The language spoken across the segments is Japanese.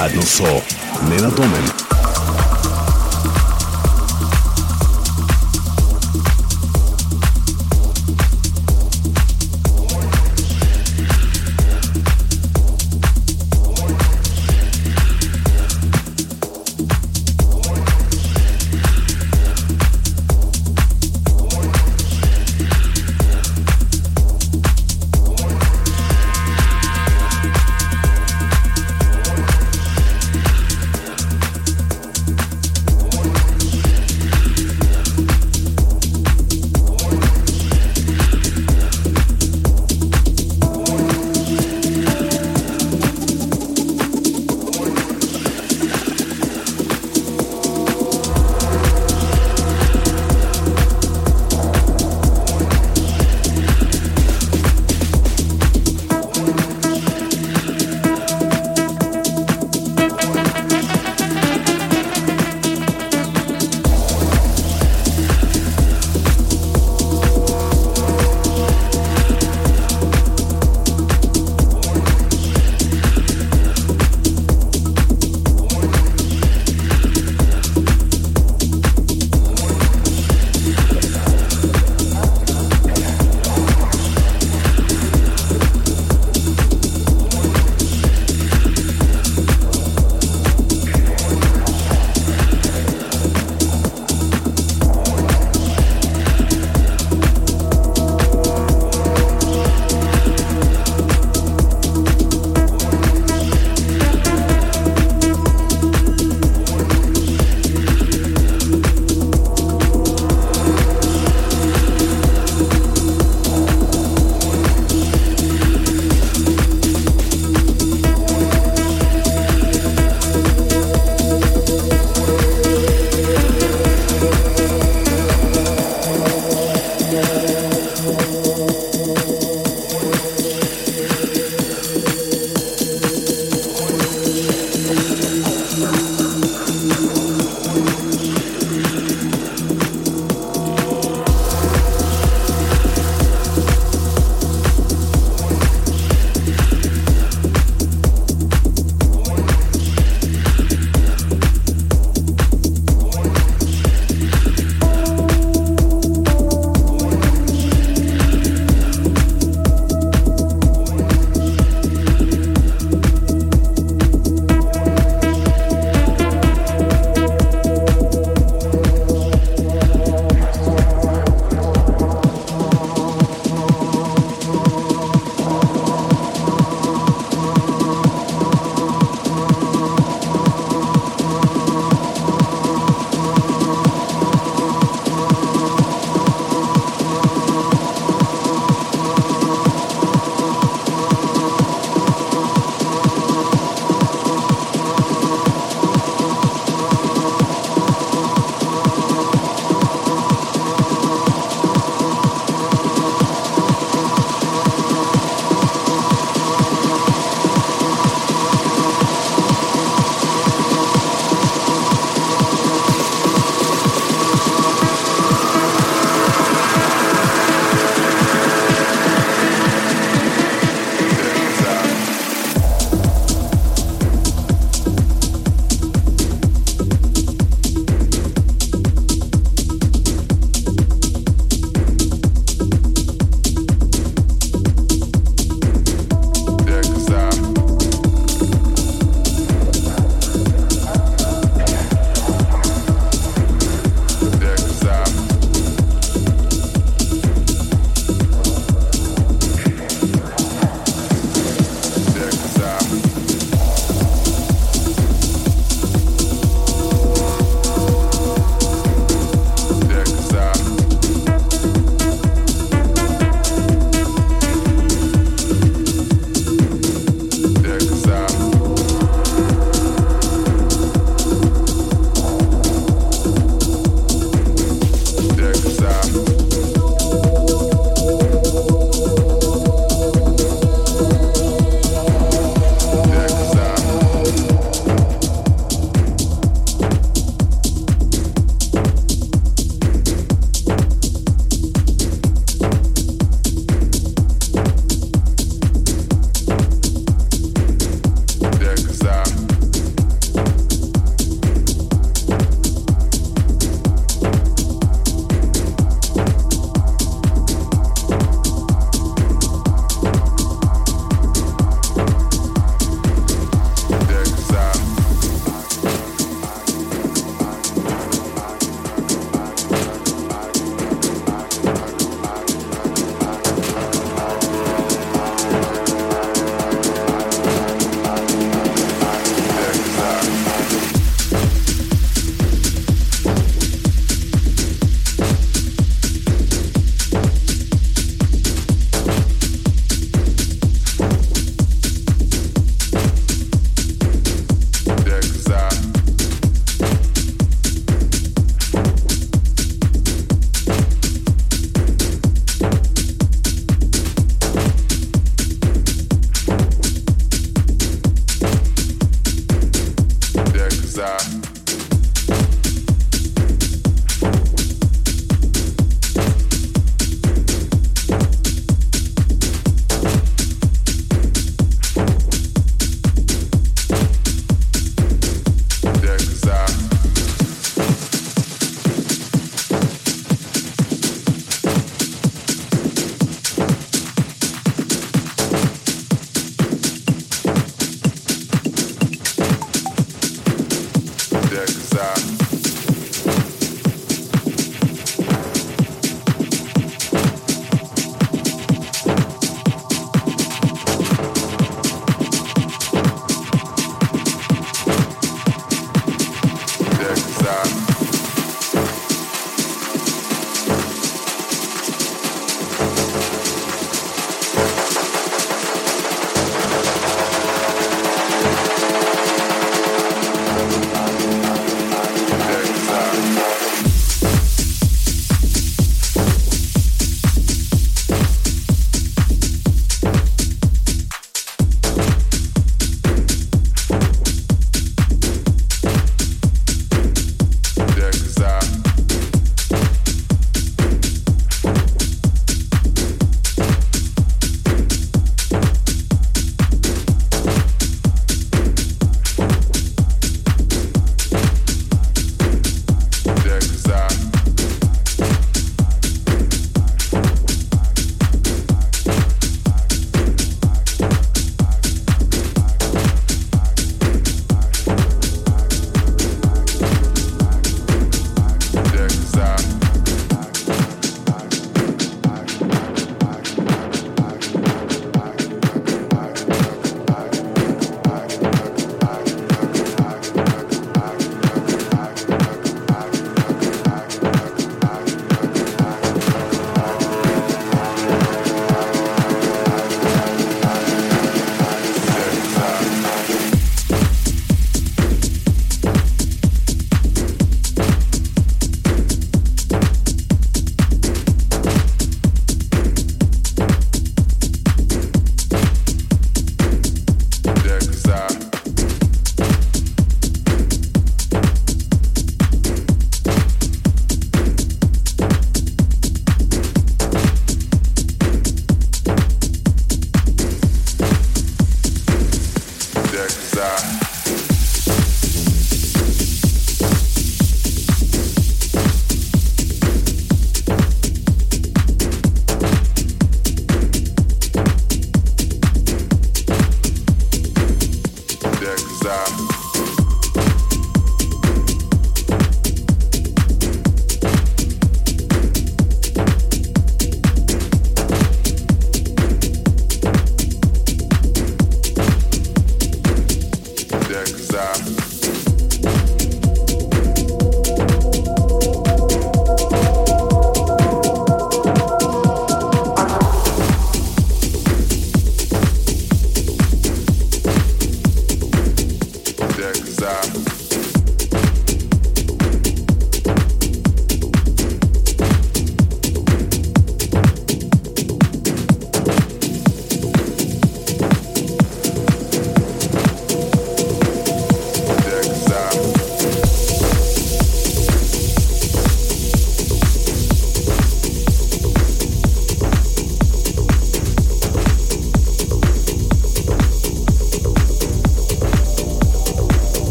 Radno so Nenad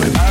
women.